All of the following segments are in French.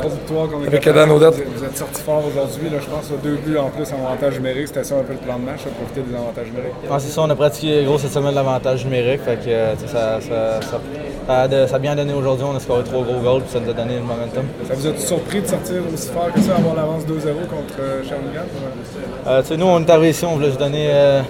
Trois victoires qu'on a Avec capable. Adam Odette. Vous êtes sorti fort aujourd'hui. là, Je pense deux buts en plus en avantage numérique. C'était ça un peu le plan de match, là, profiter des avantages numériques. Ouais, c'est ça, on a pratiqué gros cette semaine l'avantage numérique. Fait que, euh, ça, ça, ça, ça a de- ça a bien donné aujourd'hui. On a scoré trois gros goals puis ça nous a donné le momentum. Ça vous a surpris de sortir aussi fort que ça, avoir l'avance 2-0 contre euh, Shawinigan? Euh, tu sais, nous, on est arrivé ici, on voulait juste donner. euh,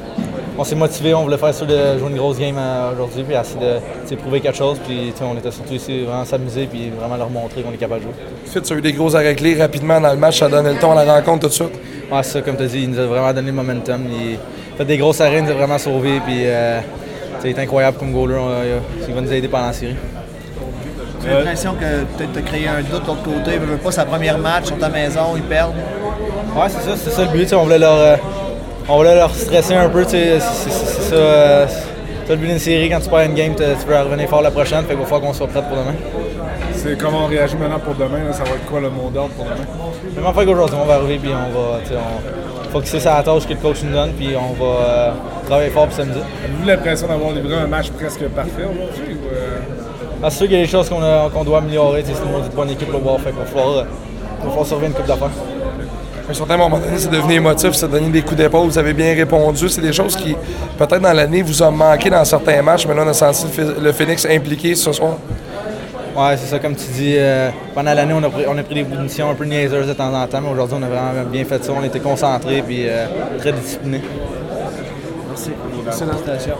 on s'est motivé, on voulait faire sûr de jouer une grosse game euh, aujourd'hui puis essayer de tu prouver quelque chose. Puis tu sais, on était surtout ici vraiment s'amuser puis vraiment leur montrer qu'on est capable de jouer. Fitz a eu des gros arrêts clés rapidement dans le match, ça a donné le ton à la rencontre tout de suite? Ouais, c'est ça, comme tu as dit, il nous a vraiment donné le momentum. Il a fait des grosses arènes, il nous a vraiment sauvés. Puis, euh, tu sais, il est incroyable comme goaler. on- euh, il va nous aider pendant la série. J'ai l'impression que peut-être tu as créé un doute de l'autre côté. Ils veulent pas sa première match, à la maison, ils perdent. Ouais, c'est ça, c'est ça le but. tu On voulait leur, euh, on voulait leur stresser un peu. C'est ça. euh, le but d'une série, quand tu perds une game, tu veux revenir fort la prochaine. Fait qu'il va falloir qu'on soit prêt pour demain. C'est comment on réagit maintenant pour demain? là? Ça va être quoi le mot d'ordre pour demain? Même affaire qu'aujourd'hui, on va arriver puis on va on, focusser sur la tâche que le coach nous donne. Puis on va euh, travailler fort pour samedi. Avez-vous l'impression d'avoir livré un match presque parfait aujourd'hui? ou, euh, Ah, c'est sûr qu'il y a des choses qu'on qu'on doit améliorer. C'est une maudite bonne équipe, le voir. Fait qu'il va falloir, euh, il va falloir surveiller une coupe d'affaires. À un certain moment donné, c'est devenu émotif, c'est donné des coups d'épaule, vous avez bien répondu. C'est des choses qui, peut-être dans l'année, vous ont manqué dans certains matchs, mais là, on a senti le Phoenix impliqué ce soir. Ouais, c'est ça, comme tu dis. euh, pendant l'année, on, a pris- on a pris des missions un peu niaiseuses de temps en temps, mais aujourd'hui, on a vraiment bien fait ça. On était concentrés et très disciplinés. Merci. Félicitations.